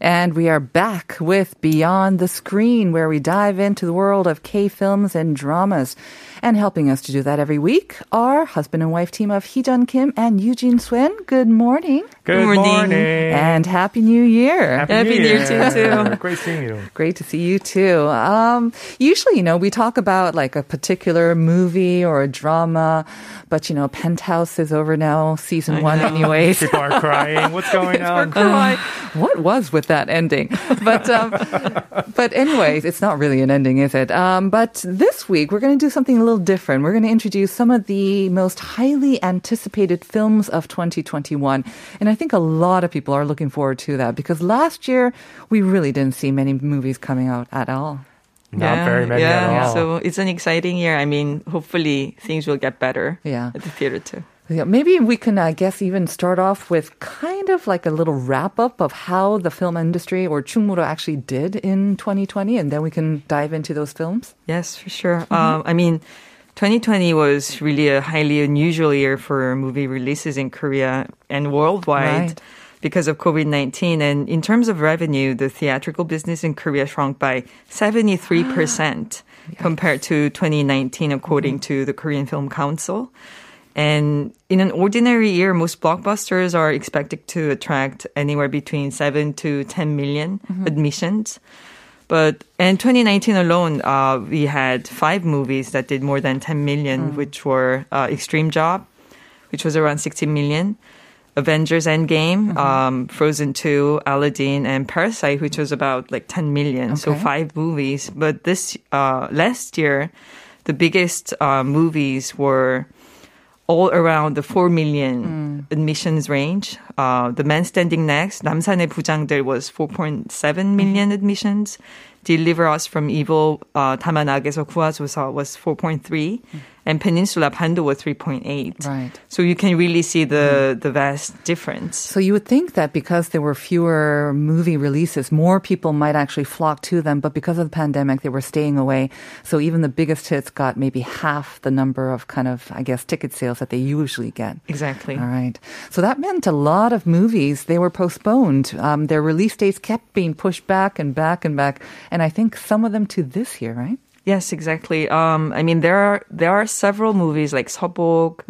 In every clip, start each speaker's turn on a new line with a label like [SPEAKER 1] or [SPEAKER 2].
[SPEAKER 1] And we are back with Beyond the Screen, where we dive into the world of K films and dramas. And helping us to do that every week are husband and wife team of Heejun Kim and Eugene Swen. Good morning.
[SPEAKER 2] Good
[SPEAKER 3] morning.
[SPEAKER 2] morning.
[SPEAKER 1] And Happy New Year.
[SPEAKER 2] Happy,
[SPEAKER 3] Happy New Year to you too.
[SPEAKER 2] Great seeing you.
[SPEAKER 1] Great to see you too. Um, usually, you know, we talk about like a particular movie or a drama, but you know, Penthouse is over now, season one, anyways.
[SPEAKER 2] People are crying. What's going
[SPEAKER 1] We're
[SPEAKER 2] on?
[SPEAKER 1] crying. what was with that ending? But um, but anyways, it's not really an ending, is it? Um, but this week we're going to do something a little different. We're going to introduce some of the most highly anticipated films of 2021, and I think a lot of people are looking forward to that because last year we really didn't see many movies coming out at all.
[SPEAKER 2] Not very many
[SPEAKER 3] yeah.
[SPEAKER 2] at all.
[SPEAKER 3] So it's an exciting year. I mean, hopefully things will get better
[SPEAKER 1] Yeah.
[SPEAKER 3] at the theater too.
[SPEAKER 1] Yeah, maybe we can, I guess, even start off with kind of like a little wrap up of how the film industry or Chungmuro actually did in 2020, and then we can dive into those films.
[SPEAKER 3] Yes, for sure. Um, I mean, 2020 was really a highly unusual year for movie releases in Korea and worldwide.
[SPEAKER 1] Right.
[SPEAKER 3] Because of COVID 19. And in terms of revenue, the theatrical business in Korea shrunk by 73% compared to 2019, according to the Korean Film Council. And in an ordinary year, most blockbusters are expected to attract anywhere between 7 to 10 million admissions. But in 2019 alone, uh, we had five movies that did more than 10 million, which were uh, Extreme Job, which was around 16 million, Avengers Endgame, um, Frozen 2, Aladdin, and Parasite, which was about like 10 million. So five movies. But this uh, last year, the biggest uh, movies were all around the 4 million admissions range. Uh, the Man Standing Next, 남산의 부장들 was 4.7 million admissions. Deliver Us from Evil, uh, 다만 악에서 구하소서 was 4.3. And Peninsula Pando was 3.8.
[SPEAKER 1] Right.
[SPEAKER 3] So you can really see the, the vast difference.
[SPEAKER 1] So you would think that because there were fewer movie releases, more people might actually flock to them. But because of the pandemic, they were staying away. So even the biggest hits got maybe half the number of kind of, I guess, ticket sales that they usually get.
[SPEAKER 3] Exactly.
[SPEAKER 1] All right. So that meant a lot of movies, they were postponed. Um, their release dates kept being pushed back and back and back. And I think some of them to this year, right?
[SPEAKER 3] Yes, exactly. Um, I mean, there are there are several movies like Sobok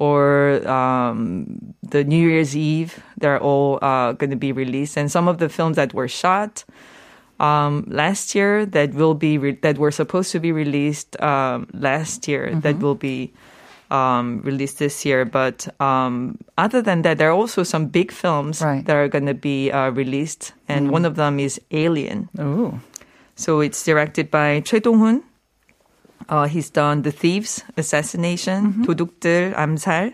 [SPEAKER 3] or um, the New Year's Eve. They're all uh, going to be released, and some of the films that were shot um, last year that will be re- that were supposed to be released um, last year that will be um, released this year. But um, other than that, there are also some big films
[SPEAKER 1] Right.
[SPEAKER 3] that are going to be uh, released, and one of them is Alien.
[SPEAKER 1] Ooh.
[SPEAKER 3] So it's directed by Choi Dong-hoon. Uh, he's done The Thieves, Assassination, 도둑들, 암살,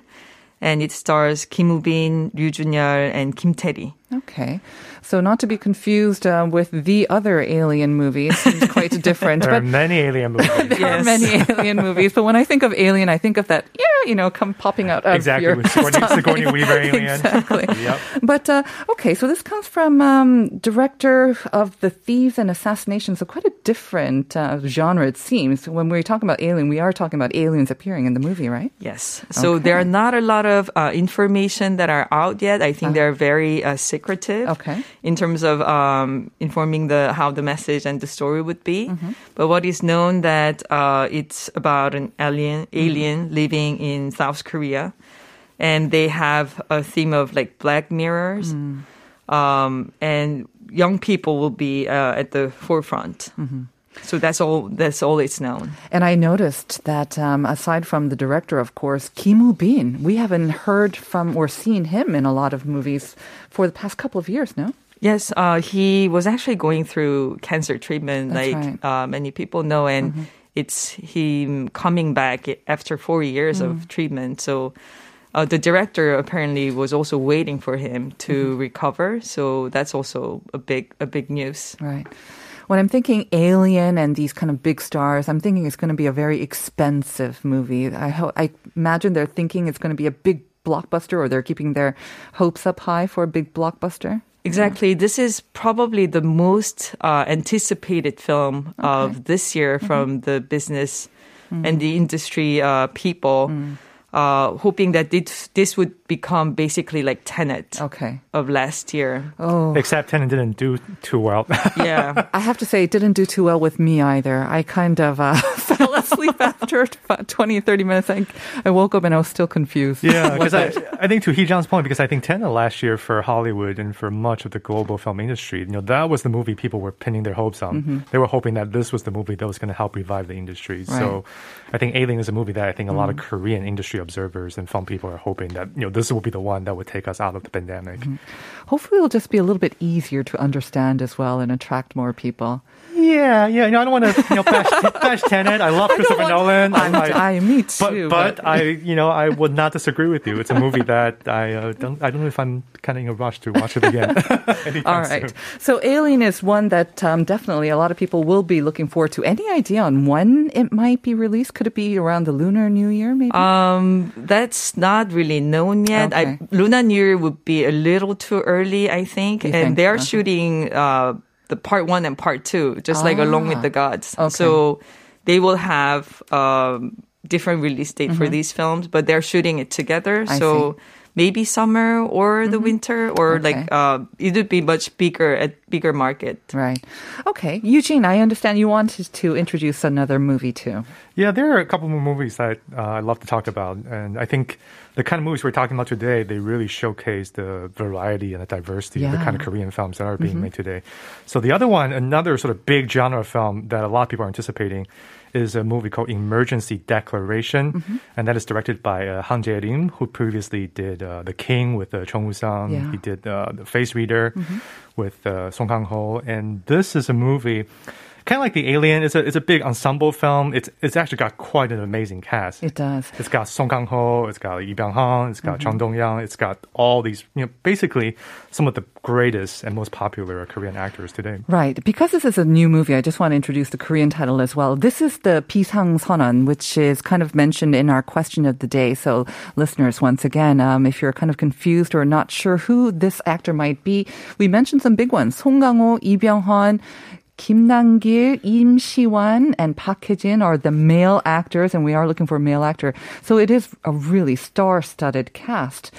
[SPEAKER 3] and it stars Kim Woo-bin, Ryu Jun-yeol, and Kim Tae-ri.
[SPEAKER 1] Okay. So not to be confused uh, with the other alien movies, seems quite different.
[SPEAKER 2] There are many alien movies.
[SPEAKER 1] there are many alien movies. But when I think of alien, I think of that, yeah, you know, come popping out of
[SPEAKER 2] exactly.
[SPEAKER 1] your
[SPEAKER 2] With Sigourney, Sigourney Weaver alien.
[SPEAKER 1] Exactly.
[SPEAKER 2] Yep.
[SPEAKER 1] But uh, okay, so this comes from um, director of the Thieves and Assassinations, so quite a different uh, genre it seems. When we're talking about alien, we are talking about aliens appearing in the movie, right?
[SPEAKER 3] Yes. So there are not a lot of uh, information that are out yet. I think they're very uh, secretive
[SPEAKER 1] Okay.
[SPEAKER 3] in terms of um, informing the how the message and the story would be.
[SPEAKER 1] Mm-hmm.
[SPEAKER 3] But what is known that uh, it's about an alien
[SPEAKER 1] Mm-hmm.
[SPEAKER 3] alien living in South Korea, and they have a theme of like black mirrors,
[SPEAKER 1] Mm.
[SPEAKER 3] um, and young people will be uh, at the forefront.
[SPEAKER 1] Mm-hmm.
[SPEAKER 3] So that's all. That's all it's known.
[SPEAKER 1] And I noticed that um, aside from the director, of course, Kim Woo Bin, we haven't heard from or seen him in a lot of movies for the past couple of years, no?
[SPEAKER 3] Yes, uh, he was actually going through cancer treatment,
[SPEAKER 1] That's
[SPEAKER 3] like
[SPEAKER 1] right.
[SPEAKER 3] uh, many people know, and
[SPEAKER 1] Mm-hmm.
[SPEAKER 3] it's him coming back after four years
[SPEAKER 1] Mm.
[SPEAKER 3] of treatment. So uh, the director apparently was also waiting for him to recover. So that's also a big a big news.
[SPEAKER 1] Right. When I'm thinking Alien and these kind of big stars, I'm thinking it's going to be a very expensive movie. I ho- I imagine they're thinking it's going to be a big blockbuster, or they're keeping their hopes up high for a big blockbuster.
[SPEAKER 3] Exactly. This is probably the most uh, anticipated film of this year from the business and the industry uh, people, uh, hoping that this, this would become basically like Tenet
[SPEAKER 1] Okay.
[SPEAKER 3] of last year.
[SPEAKER 1] Oh,
[SPEAKER 2] Except Tenet didn't do too well.
[SPEAKER 3] Yeah.
[SPEAKER 1] I have to say, it didn't do too well with me either. I kind of uh, fell asleep after about 20, 30 minutes. I, I woke up and I was still confused.
[SPEAKER 2] Yeah, because I, I think to Heejun's point, because I think Tenet last year for Hollywood and for much of the global film industry, you know, that was the movie people were pinning their hopes on. They were hoping that this was the movie that was going to help revive the industry. So I think Alien is a movie that I think a lot of Korean industry observers and film people are hoping that, you know, this will be the one that would take us out of the pandemic. Mm-hmm.
[SPEAKER 1] Hopefully, it'll just be a little bit easier to understand as well and attract more people.
[SPEAKER 2] Yeah, yeah. You know, I don't want to you know, bash, bash Tenet. I love Christopher Nolan.
[SPEAKER 1] I'm, I, me too.
[SPEAKER 2] But, but I, you know, I would not disagree with you. It's a movie that I uh, don't. I don't know if I'm kind of in a rush to watch it again.
[SPEAKER 1] All right.
[SPEAKER 2] soon.
[SPEAKER 1] So Alien is one that um, definitely a lot of people will be looking forward to. Any idea on when it might be released? Could it be around the Lunar New Year, maybe?
[SPEAKER 3] Um, that's not really known yet.
[SPEAKER 1] Okay.
[SPEAKER 3] I, Luna New Year would be a little too early, I think.
[SPEAKER 1] You
[SPEAKER 3] and
[SPEAKER 1] think?
[SPEAKER 3] they are
[SPEAKER 1] Okay.
[SPEAKER 3] shooting uh, the part one and part two, just like Along with
[SPEAKER 1] Ah,
[SPEAKER 3] the Gods.
[SPEAKER 1] okay.
[SPEAKER 3] So they will have um, different release date for these films, but they're shooting it together.
[SPEAKER 1] Mm-hmm. I
[SPEAKER 3] so
[SPEAKER 1] see. Mm-hmm.
[SPEAKER 3] maybe summer or the winter, or
[SPEAKER 1] Okay.
[SPEAKER 3] like uh, it would be much bigger at bigger market.
[SPEAKER 1] right. Okay. Eugene, I understand you wanted to introduce another movie too.
[SPEAKER 2] Yeah, there are a couple more movies that uh, I love to talk about, and I think the kind of movies we're talking about today they really showcase the variety and the diversity of the kind of Korean films that are being made today. So the other one, another sort of big genre film that a lot of people are anticipating. Is a movie called Emergency Declaration, and that is directed by uh, Han Jae-rim, who previously did uh, The King with uh, Chung Woo-sung.
[SPEAKER 1] Yeah.
[SPEAKER 2] He did uh, The Face Reader with uh, Song Kang-ho, and this is a movie kind of like the Alien. It's a it's a big ensemble film. It's it's actually got quite an amazing cast.
[SPEAKER 1] It does.
[SPEAKER 2] It's got Song Kang Ho, it's got Lee Byung Hun, it's got
[SPEAKER 1] Mm-hmm.
[SPEAKER 2] Jeon Do Yeon, it's got all these you know basically some of the greatest and most popular Korean actors today.
[SPEAKER 1] Right. Because this is a new movie, I just want to introduce the Korean title as well. This is the Pisang Sonan, which is kind of mentioned in our question of the day. So listeners, once again, um, if you're kind of confused or not sure who this actor might be, we mentioned some big ones. Song Kang-ho, Lee Byung-hun, Kim Nam-gil, Im Shi-wan, and Park Hae-joon are the male actors, and we are looking for a male actor. So it is a really star-studded cast.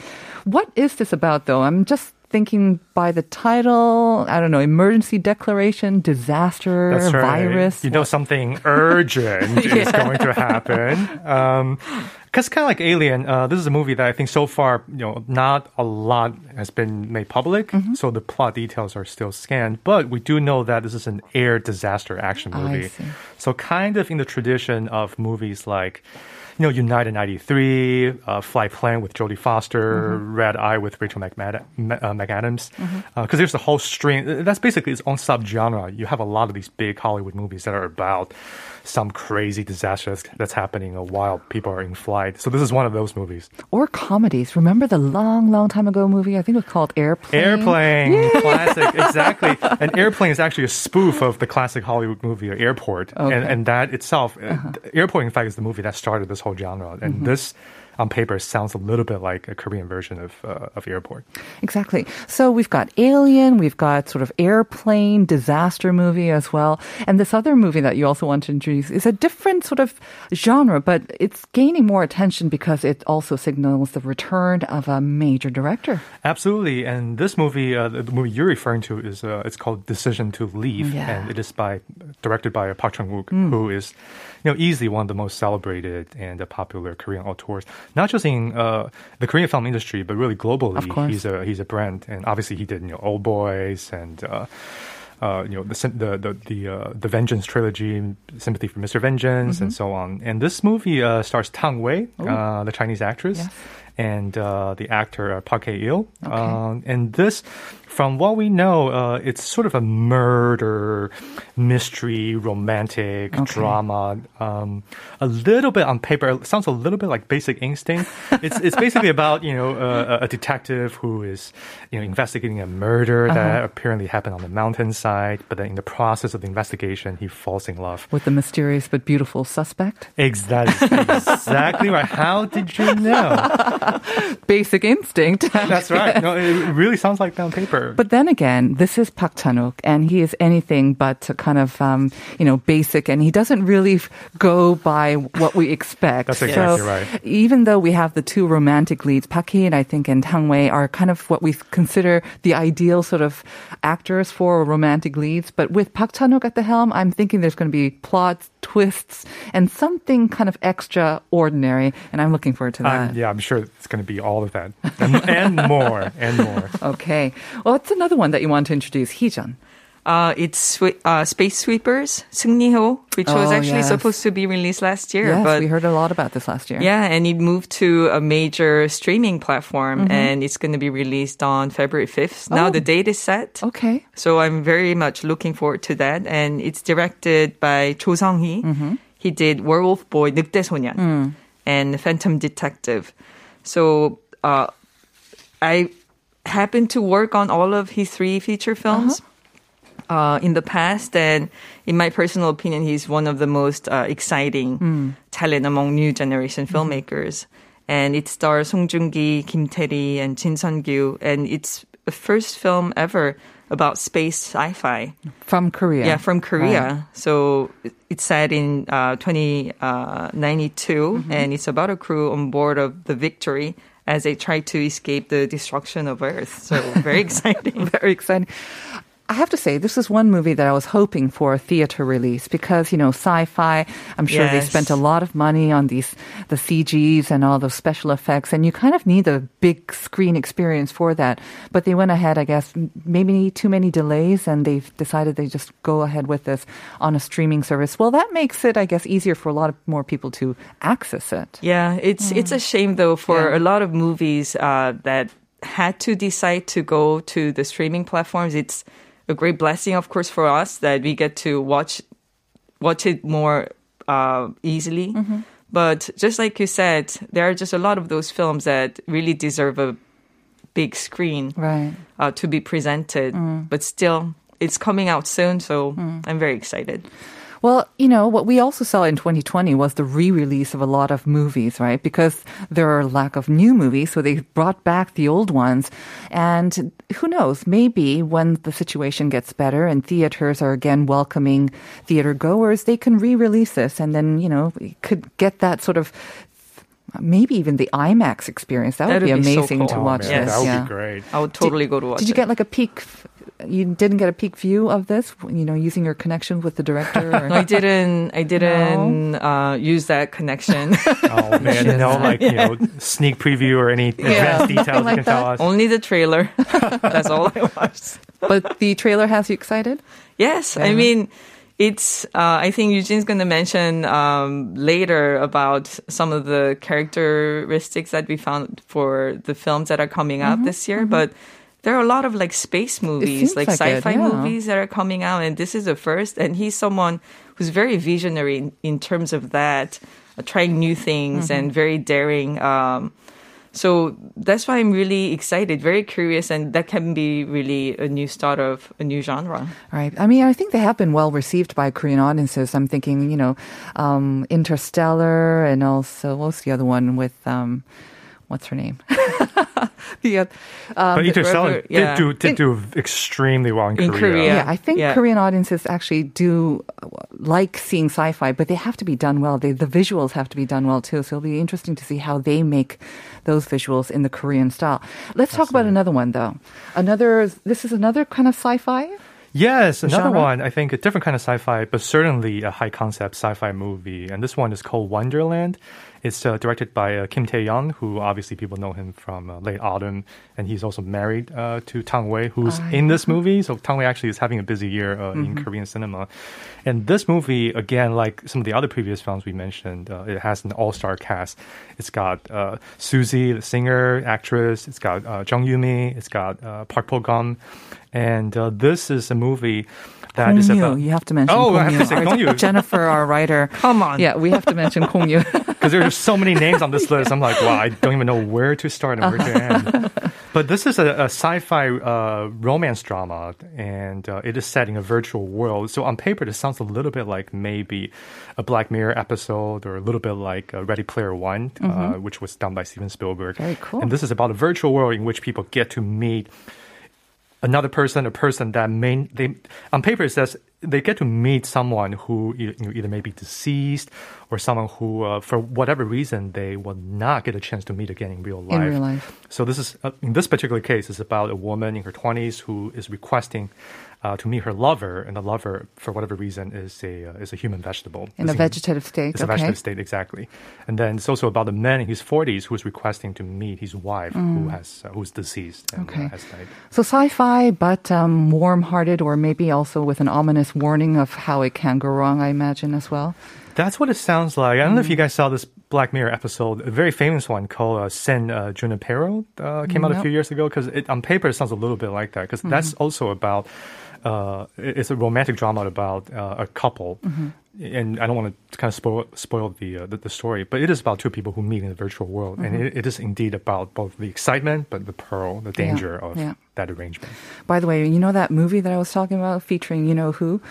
[SPEAKER 1] What is this about, though? I'm just thinking by the title, I don't know, emergency declaration, disaster,
[SPEAKER 2] right.
[SPEAKER 1] virus.
[SPEAKER 2] You know something urgent is going to happen. Um, Because kind of like Alien, uh, this is a movie that I think so far, you know, not a lot has been made public,
[SPEAKER 1] Mm-hmm.
[SPEAKER 2] so the plot details are still scanned. But we do know that this is an air disaster action movie. So kind of in the tradition of movies like. You know, United 93, uh, Flightplan with Jodie Foster,
[SPEAKER 1] Mm-hmm.
[SPEAKER 2] Red Eye with Rachel McMad- Ma- uh, McAdams. Because there's a whole string. That's basically its own subgenre. You have a lot of these big Hollywood movies that are about some crazy disaster that's, happening while people are in flight. So this is one of those movies.
[SPEAKER 1] Or comedies. Remember the long, long time ago movie? I think it was called Airplane.
[SPEAKER 2] Airplane, classic, exactly. And Airplane is actually a spoof of the classic Hollywood movie Airport, and,
[SPEAKER 1] Okay.
[SPEAKER 2] and that itself, uh Airport, in fact, is the movie that started this whole genre. And this, on paper, sounds a little bit like a Korean version of uh, of Airport.
[SPEAKER 1] Exactly. So we've got Alien, we've got sort of airplane disaster movie as well. And this other movie that you also want to introduce is a different sort of genre, but it's gaining more attention because it also signals the return of a major director.
[SPEAKER 2] Absolutely, and this movie, uh, the movie you're referring to, is uh, it's called Decision to Leave,
[SPEAKER 1] Yeah.
[SPEAKER 2] and it is by directed by Park Chan-wook, who is, you know, easily one of the most celebrated and uh, popular Korean auteurs, not just in uh, the Korean film industry, but really globally.
[SPEAKER 1] Of course.
[SPEAKER 2] He's a he's a brand, and obviously he did you know Old Boys and. Uh, uh, you know the the the the, uh, the Vengeance trilogy, Sympathy for Mr. Vengeance, and so on. And this movie uh, stars Tang Wei, uh, the Chinese actress,
[SPEAKER 1] Yes.
[SPEAKER 2] and uh, the actor uh, Park Hae-il. Um, and this, from what we know, uh, it's sort of a murder, mystery, romantic drama. Um, a little bit on paper, it sounds a little bit like Basic Instinct. It's it's basically about you know a, a detective who is you know investigating a murder that apparently happened on the mountainside, but then in the process of the investigation, he falls in love.
[SPEAKER 1] With the mysterious but beautiful suspect.
[SPEAKER 2] Exactly, exactly right. How did you know?
[SPEAKER 1] Basic instinct.
[SPEAKER 2] That's right. No, it really sounds like that on paper.
[SPEAKER 1] But then again, this is Park Chan-wook, and he is anything but kind of, um, you know, basic, and he doesn't really go by what we expect.
[SPEAKER 2] That's exactly
[SPEAKER 1] so
[SPEAKER 2] right.
[SPEAKER 1] Even though we have the two romantic leads, Park Hee and I think and Tang Wei are kind of what we consider the ideal sort of actors for romantic leads. But with Park Chan-wook at the helm, I'm thinking there's going to be plots, twists, and something kind of extraordinary, and I'm looking forward to that.
[SPEAKER 2] Um, yeah, I'm sure it's going to be all of that and, and more and more.
[SPEAKER 1] Okay. Well, what's another one that you want to introduce? Heejun.
[SPEAKER 3] Uh, it's Swe- uh, Space Sweepers, 승리호, which was
[SPEAKER 1] Oh,
[SPEAKER 3] actually
[SPEAKER 1] yes.
[SPEAKER 3] supposed to be released last year.
[SPEAKER 1] Yes,
[SPEAKER 3] but
[SPEAKER 1] we heard a lot about this last year.
[SPEAKER 3] Yeah, and it moved to a major streaming platform,
[SPEAKER 1] Mm-hmm.
[SPEAKER 3] and it's going to be released on February 5th. Now
[SPEAKER 1] Oh.
[SPEAKER 3] the date is set.
[SPEAKER 1] Okay.
[SPEAKER 3] So I'm very much looking forward to that. And it's directed by Cho Sung-hee.
[SPEAKER 1] Mm-hmm.
[SPEAKER 3] He did Werewolf Boy, 늑대소년,
[SPEAKER 1] Mm.
[SPEAKER 3] and Phantom Detective. So uh, I happened to work on all of his three feature films.
[SPEAKER 1] Uh-huh.
[SPEAKER 3] Uh, in the past, and in my personal opinion, he's one of the most uh, exciting
[SPEAKER 1] Hmm.
[SPEAKER 3] talent among new generation filmmakers. And it stars Song Joong-ki, Kim Tae-ri, and Jin Sun-gyu, and it's the first film ever about space sci-fi.
[SPEAKER 1] From Korea.
[SPEAKER 3] Yeah, from Korea. So it's set in uh, 2092, and it's about a crew on board of the Victory as they try to escape the destruction of Earth. So very exciting.
[SPEAKER 1] Very exciting. I have to say, this is one movie that I was hoping for a theater release because, you know, sci-fi, I'm sure they spent a lot of money on these, the CGs and all those special effects, and you kind of need a big screen experience for that. But they went ahead, I guess, maybe too many delays, and they've decided they just go ahead with this on a streaming service. Well, that makes it, I guess, easier for a lot of more people to access it.
[SPEAKER 3] Yeah, it's it's a shame though for
[SPEAKER 1] Yeah.
[SPEAKER 3] a lot of movies uh, that had to decide to go to the streaming platforms. It's a great blessing, of course, for us that we get to watch watch it more uh, easily. But just like you said, there are just a lot of those films that really deserve a big screen
[SPEAKER 1] Right.
[SPEAKER 3] uh, to be presented. But still, it's coming out soon, so I'm very excited.
[SPEAKER 1] Well, you know, what we also saw in 2020 was the re-release of a lot of movies, right? Because there are lack of new movies, so they brought back the old ones. And who knows, maybe when the situation gets better and theaters are again welcoming theater goers, they can re-release this and then, you know, could get that sort of maybe even the IMAX experience. That would
[SPEAKER 3] That'd
[SPEAKER 1] be
[SPEAKER 3] be so
[SPEAKER 1] amazing
[SPEAKER 3] cool.
[SPEAKER 1] to
[SPEAKER 3] Oh,
[SPEAKER 1] watch
[SPEAKER 3] man,
[SPEAKER 1] this.
[SPEAKER 2] that would
[SPEAKER 1] yeah.
[SPEAKER 2] be great.
[SPEAKER 3] I would totally go to watch
[SPEAKER 1] Did you
[SPEAKER 3] it.
[SPEAKER 1] get like a peek? f- You didn't get a peek view of this, you know, using your connection with the director. Or?
[SPEAKER 3] I didn't. I didn't uh, use that connection.
[SPEAKER 2] Oh man, no like you know sneak preview or any advanced details
[SPEAKER 1] like
[SPEAKER 2] you can tell us.
[SPEAKER 3] Only the trailer. That's all I watched.
[SPEAKER 1] but the trailer has you excited.
[SPEAKER 3] Yes, I mean, it's. Uh, I think Eugene's going to mention um, later about some of the characteristics that we found for the films that are coming out this year, but. There are a lot of like space movies, like,
[SPEAKER 1] like
[SPEAKER 3] sci-fi
[SPEAKER 1] yeah.
[SPEAKER 3] movies that are coming out, and this is the first. And he's someone who's very visionary in, in terms of that, uh, trying new things and very daring. Um, so that's why I'm really excited, very curious, and that can be really a new start of a new genre.
[SPEAKER 1] Right. I mean, I think they have been well received by Korean audiences. I'm thinking, you know, um, Interstellar and also what's the other one with um, what's her name? the, uh, um,
[SPEAKER 2] But Interstellar
[SPEAKER 3] River- yeah.
[SPEAKER 2] did do did do extremely well in,
[SPEAKER 3] In Korea.
[SPEAKER 1] yeah, I think
[SPEAKER 3] Yeah.
[SPEAKER 1] Korean audiences actually do uh, like seeing sci-fi, but they have to be done well. They, the visuals have to be done well too. So it'll be interesting to see how they make those visuals in the Korean style. Let's talk about another one though. Another. This is another kind of sci-fi.
[SPEAKER 2] Yes, another
[SPEAKER 1] Genre?
[SPEAKER 2] one. I think a different kind of sci-fi, but certainly a high concept sci-fi movie. And this one is called Wonderland. It's uh, directed by uh, Kim Tae-yong, who obviously people know him from uh, Late Autumn, and he's also married uh, to Tang Wei, who's in this movie. So Tang Wei actually is having a busy year uh, in Korean cinema. And this movie, again, like some of the other previous films we mentioned, uh, it has an all-star cast. It's got uh, Suzy, the singer, actress. It's got uh, Jung Yumi. It's got uh, Park Bo Gum. And uh, this is a movie that is
[SPEAKER 1] Kong
[SPEAKER 2] about.
[SPEAKER 1] Yu, you have to mention
[SPEAKER 2] Oh,
[SPEAKER 1] Kong
[SPEAKER 2] I have
[SPEAKER 1] Yu.
[SPEAKER 2] to say Gong Yoo.
[SPEAKER 1] Jennifer, our writer.
[SPEAKER 3] Come on.
[SPEAKER 1] Yeah, we have to mention Gong Yoo.
[SPEAKER 2] because there's so many names on this list. I'm like, wow, I don't even know where to start and where to end. But this is a, a sci-fi uh, romance drama, and uh, it is set in a virtual world. So on paper, this sounds a little bit like maybe a Black Mirror episode, or a little bit like uh, Ready Player One, uh, which was done by Steven Spielberg.
[SPEAKER 1] Very cool.
[SPEAKER 2] And this is about a virtual world in which people get to meet another person, a person that may they on paper it says they get to meet someone who you know, either may be deceased or someone who, uh, for whatever reason, they will not get a chance to meet again in real life.
[SPEAKER 1] In real life.
[SPEAKER 2] So this is uh, in this particular case is about a woman in her twenties who is requesting. Uh, to meet her lover, and the lover, for whatever reason, is a uh, is a human vegetable.
[SPEAKER 1] In a vegetative state,
[SPEAKER 2] It's a vegetative state, exactly. And then it's also about a man in his forties who is requesting to meet his wife, who has uh, who's deceased and
[SPEAKER 1] Mm. Okay.
[SPEAKER 2] uh, has died.
[SPEAKER 1] So sci-fi, but um, warm-hearted, or maybe also with an ominous warning of how it can go wrong. I imagine as well.
[SPEAKER 2] That's what it sounds like. I don't know if
[SPEAKER 1] Mm.
[SPEAKER 2] you guys saw this Black Mirror episode, a very famous one called uh, San uh, Junipero, uh, came out a few years ago. Because on paper, it sounds a little bit like that. Because that's
[SPEAKER 1] Mm-hmm.
[SPEAKER 2] also about, uh, it's a romantic drama about uh, a couple.
[SPEAKER 1] Mm-hmm.
[SPEAKER 2] And I don't want to kind of spoil spoil the, uh, the the story, but it is about two people who meet in the virtual world, and
[SPEAKER 1] Mm-hmm.
[SPEAKER 2] it, it is indeed about both the excitement, but the peril, the danger of
[SPEAKER 1] yeah.
[SPEAKER 2] that arrangement.
[SPEAKER 1] By the way, you know that movie that I was talking about featuring you know who?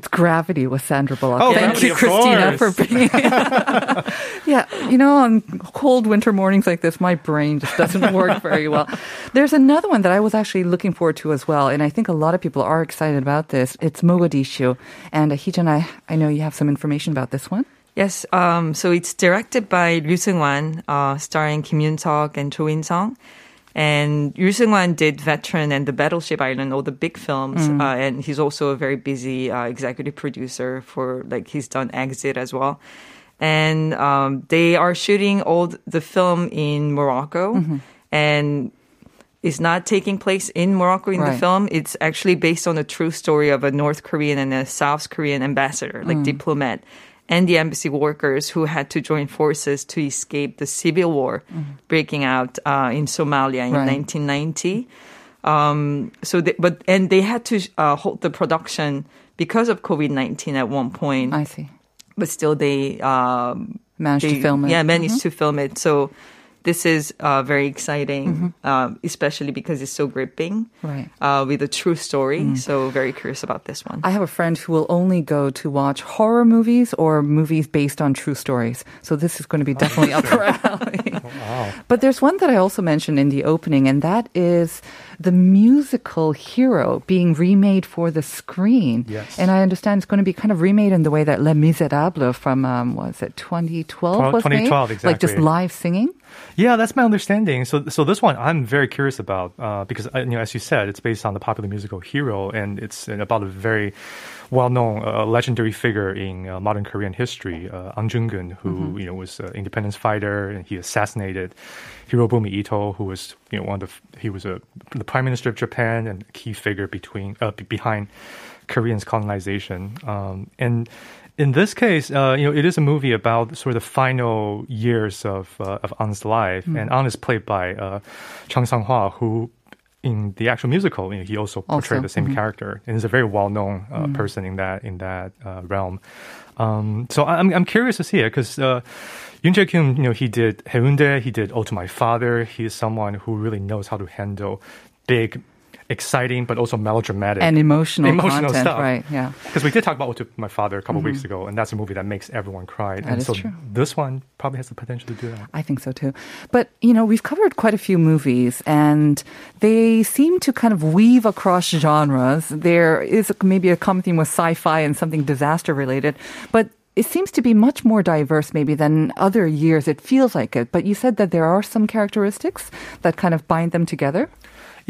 [SPEAKER 1] It's Gravity with Sandra Bullock.
[SPEAKER 2] Oh,
[SPEAKER 1] Thank
[SPEAKER 2] Gravity,
[SPEAKER 1] you,
[SPEAKER 2] of
[SPEAKER 1] Christina, for
[SPEAKER 2] being.
[SPEAKER 1] bringing. yeah, you know, on cold winter mornings like this, my brain just doesn't work very well. There's another one that I was actually looking forward to as well, and I think a lot of people are excited about this. It's Mogadishu, and uh, Heejun, I I know you have some information about this one.
[SPEAKER 3] Yes, um, so it's directed by Ryu Seung-wan, uh, starring Kim Yoon-seok and Cho In-sung. And Ryu Seung-wan did Veteran and The Battleship Island, all the big films. Uh, and he's also a very busy uh, executive producer for, like, he's done Exit as well. And um, they are shooting all the film in Morocco. And is not taking place in Morocco in the film. It's actually based on a true story of a North Korean and a South Korean ambassador,
[SPEAKER 1] Mm.
[SPEAKER 3] like diplomat, and the embassy workers who had to join forces to escape the civil war breaking out uh, in Somalia in
[SPEAKER 1] Mm-hmm. Right.
[SPEAKER 3] 1990. Um, so, they, but and they had to uh, hold the production because of COVID 19 at one point
[SPEAKER 1] I see.
[SPEAKER 3] but still they um,
[SPEAKER 1] Managed
[SPEAKER 3] they-
[SPEAKER 1] to film it. Mm-hmm.
[SPEAKER 3] Yeah, managed to film it. So this is uh, very exciting, um, especially because it's so gripping.
[SPEAKER 1] Right.
[SPEAKER 3] Uh, with a true story. So very curious about this one.
[SPEAKER 1] I have a friend who will only go to watch horror movies or movies based on true stories. So this is going to be definitely up her alley. But there's one that I also mentioned in the opening, and that is the musical Hero being remade for the screen.
[SPEAKER 2] Yes.
[SPEAKER 1] And I understand it's going to be kind of remade in the way that Les Miserables from, um, was it 2012
[SPEAKER 2] Twelve-
[SPEAKER 1] was made?
[SPEAKER 2] 2012,
[SPEAKER 1] Like just live singing?
[SPEAKER 2] Yeah, that's my understanding. So, so this one I'm very curious about uh, because, uh, you know, as you said, it's based on the popular musical Hero, and it's about a very well-known, uh, legendary figure in uh, modern Korean history, uh, Ahn Jung-geun, who you know was an independence fighter, and he assassinated Hirobumi Ito, who was you know one of the, he was a the prime minister of Japan and a key figure between uh, be- behind Koreans' colonization, um, and in this case, uh, you know, it is a movie about sort of the final years of uh, of An's life, and An is played by uh, Chung Sung Hwa, who in the actual musical, you know, he also portrayed
[SPEAKER 1] Also,
[SPEAKER 2] the same character, and he's a very well-known uh, person in that in that uh, realm. Um, so I'm I'm curious to see it because. Uh, Yoon Je Kyoon, you know, he did Haeundae, he did Oh to My Father. He is someone who really knows how to handle big, exciting, but also melodramatic
[SPEAKER 1] And emotional,
[SPEAKER 2] Emotional
[SPEAKER 1] content,
[SPEAKER 2] stuff.
[SPEAKER 1] right? Yeah.
[SPEAKER 2] because we did talk about My Father a couple weeks ago, and that's a movie that makes everyone cry.
[SPEAKER 1] Mm-hmm. That
[SPEAKER 2] and
[SPEAKER 1] is
[SPEAKER 2] so
[SPEAKER 1] true.
[SPEAKER 2] this one probably has the potential to do that.
[SPEAKER 1] I think so too. But, you know, we've covered quite a few movies and they seem to kind of weave across genres. There is maybe a common theme with sci fi and something disaster related, but it seems to be much more diverse maybe than other years. It feels like it. But you said that there are some characteristics that kind of bind them together.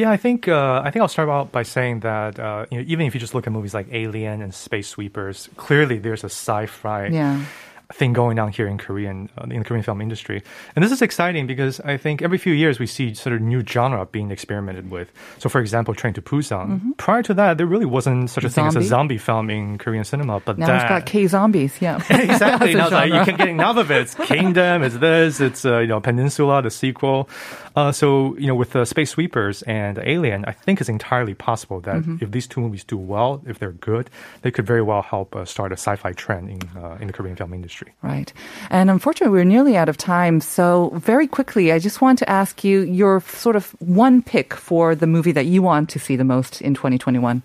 [SPEAKER 2] Yeah, I think uh, I think I'll start out by saying that uh, you know, even if you just look at movies like Alien and Space Sweepers, clearly there's a sci-fi
[SPEAKER 1] Yeah.
[SPEAKER 2] Thing going on here in Korean uh, in the Korean film industry. And this is exciting because I think every few years we see sort of new genre being experimented with. So, for example, Train to Busan. Prior to that, there really wasn't such a thing as a
[SPEAKER 1] Mm-hmm. Zombie?
[SPEAKER 2] zombie film in Korean cinema. But
[SPEAKER 1] Now
[SPEAKER 2] that,
[SPEAKER 1] we've got K zombies. Yeah.
[SPEAKER 2] exactly. Now it's like, you can get enough of it. It's Kingdom. It's this. It's uh, you know Peninsula, the sequel. Uh, so you know with uh, Space Sweepers and Alien, I think it's entirely possible that
[SPEAKER 1] Mm-hmm.
[SPEAKER 2] if these two movies do well, if they're good, they could very well help uh, start a sci-fi trend in uh, in the Korean film industry.
[SPEAKER 1] Right. And unfortunately, we're nearly out of time. So, very quickly, I just want to ask you your sort of one pick for the movie that you want to see the most in 2021.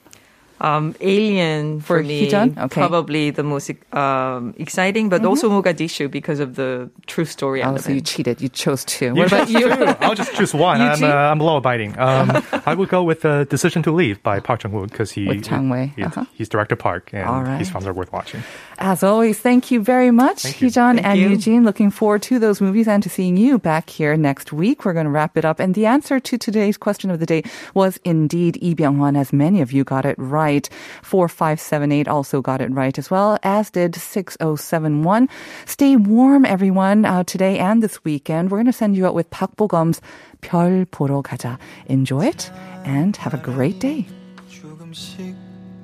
[SPEAKER 3] Um, Alien for,
[SPEAKER 1] For
[SPEAKER 3] me,
[SPEAKER 1] Heejun? Okay.
[SPEAKER 3] probably the most um, exciting, but also Mogadishu because of the true story
[SPEAKER 1] Oh,
[SPEAKER 3] element.
[SPEAKER 1] so you cheated. You chose two.
[SPEAKER 2] You
[SPEAKER 1] What about you?
[SPEAKER 2] two. I'll just choose one.
[SPEAKER 1] You
[SPEAKER 2] I'm,
[SPEAKER 1] cheat?
[SPEAKER 2] uh, I'm law abiding. Um, I would go with uh, Decision to Leave by Park Chan-wook because he
[SPEAKER 1] With Tang Wei.
[SPEAKER 2] he-
[SPEAKER 1] Uh-huh.
[SPEAKER 2] he's director Park and
[SPEAKER 1] All right.
[SPEAKER 2] his films are worth watching.
[SPEAKER 1] As always, thank you very much, Heejun and
[SPEAKER 3] you.
[SPEAKER 1] Eugene. Looking forward to those movies and to seeing you back here next week. We're going to wrap it up. And the answer to today's question of the day was indeed Lee Byung-hun, as many of you got it right. 4578 also got it right as well, as did 6071. Stay warm, everyone, uh, today and this weekend. We're going to send you out with Park Bo Gum's Pyol Poro Kata. Enjoy it and have a great day.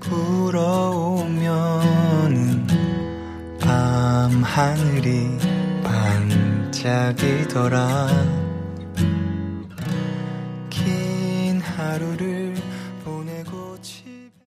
[SPEAKER 4] 불어오면은 밤 하늘이 반짝이더라. 긴 하루를